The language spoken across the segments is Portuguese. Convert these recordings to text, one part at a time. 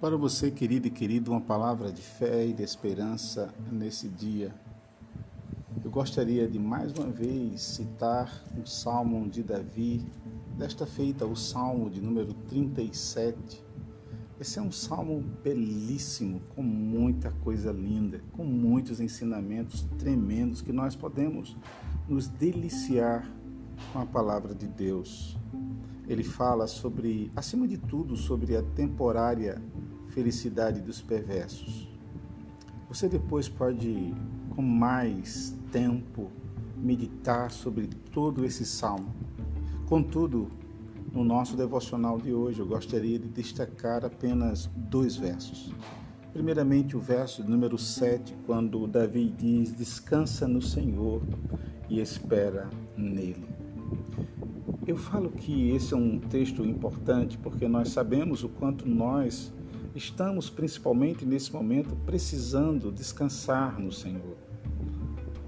Para você, querido e querido, uma palavra de fé e de esperança nesse dia. Eu gostaria de mais uma vez citar o Salmo de Davi, desta feita o Salmo de número 37. Esse é um salmo belíssimo, com muita coisa linda, com muitos ensinamentos tremendos que nós podemos nos deliciar com a palavra de Deus. Ele fala sobre, acima de tudo, sobre a temporária felicidade dos perversos. Você depois pode, com mais tempo, meditar sobre todo esse salmo. Contudo, no nosso devocional de hoje, eu gostaria de destacar apenas dois versos. Primeiramente, o verso número 7, quando Davi diz: Descansa no Senhor e espera nele. Eu falo que esse é um texto importante porque nós sabemos o quanto nós estamos principalmente nesse momento precisando descansar no Senhor,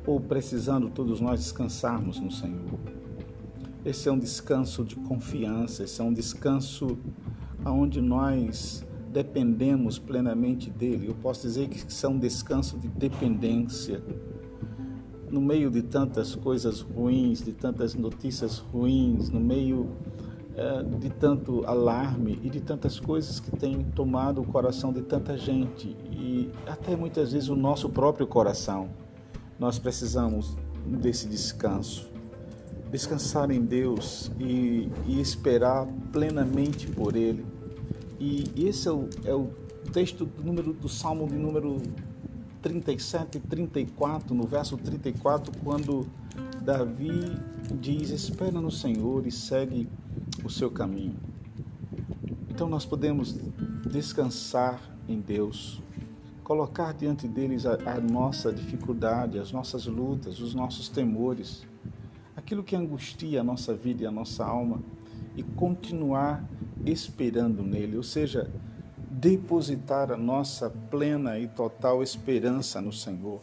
ou precisando todos nós descansarmos no Senhor. Esse é um descanso de confiança, esse é um descanso onde nós dependemos plenamente dele. Eu posso dizer que é um descanso de dependência. No meio de tantas coisas ruins, de tantas notícias ruins, no meio de tanto alarme e de tantas coisas que têm tomado o coração de tanta gente e até muitas vezes o nosso próprio coração. Nós precisamos desse descanso, descansar em Deus e, e esperar plenamente por Ele. E esse é o, é o texto do, número, do Salmo de número 37 e 34, no verso 34, quando Davi diz: Espera no Senhor e segue o seu caminho. Então nós podemos descansar em Deus, colocar diante deles a, a, nossa dificuldade, as nossas lutas, os nossos temores, aquilo que angustia a nossa vida e a nossa alma e continuar esperando nele, ou seja, depositar a nossa plena e total esperança no Senhor.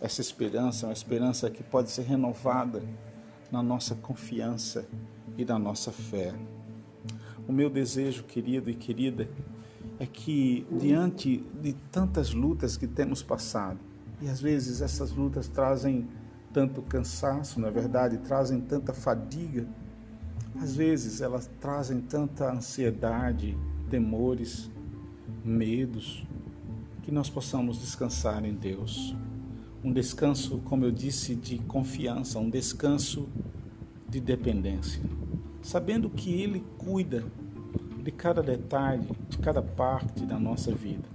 Essa esperança é uma esperança que pode ser renovada na nossa confiança e na nossa fé. O meu desejo, querido e querida, é que diante de tantas lutas que temos passado, e às vezes essas lutas trazem tanto cansaço, na é verdade, trazem tanta fadiga, às vezes elas trazem tanta ansiedade, temores, medos, que nós possamos descansar em Deus. Um descanso, como eu disse, de confiança, um descanso de dependência, sabendo que Ele cuida de cada detalhe, de cada parte da nossa vida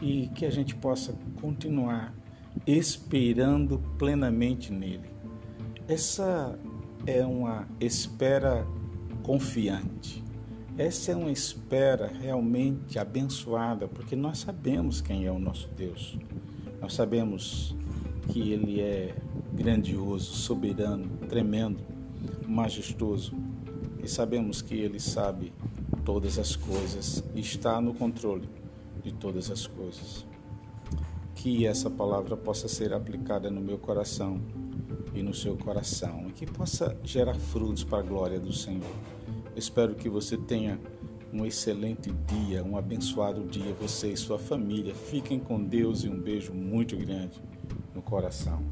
e que a gente possa continuar esperando plenamente nele. Essa é uma espera confiante. Essa é uma espera realmente abençoada, porque nós sabemos quem é o nosso Deus. Nós sabemos que Ele é grandioso, soberano, tremendo, majestoso e sabemos que Ele sabe todas as coisas e está no controle de todas as coisas. Que essa palavra possa ser aplicada no meu coração e no seu coração e que possa gerar frutos para a glória do Senhor. Espero que você tenha um excelente dia, um abençoado dia, você e sua família. Fiquem com Deus e um beijo muito grande no coração.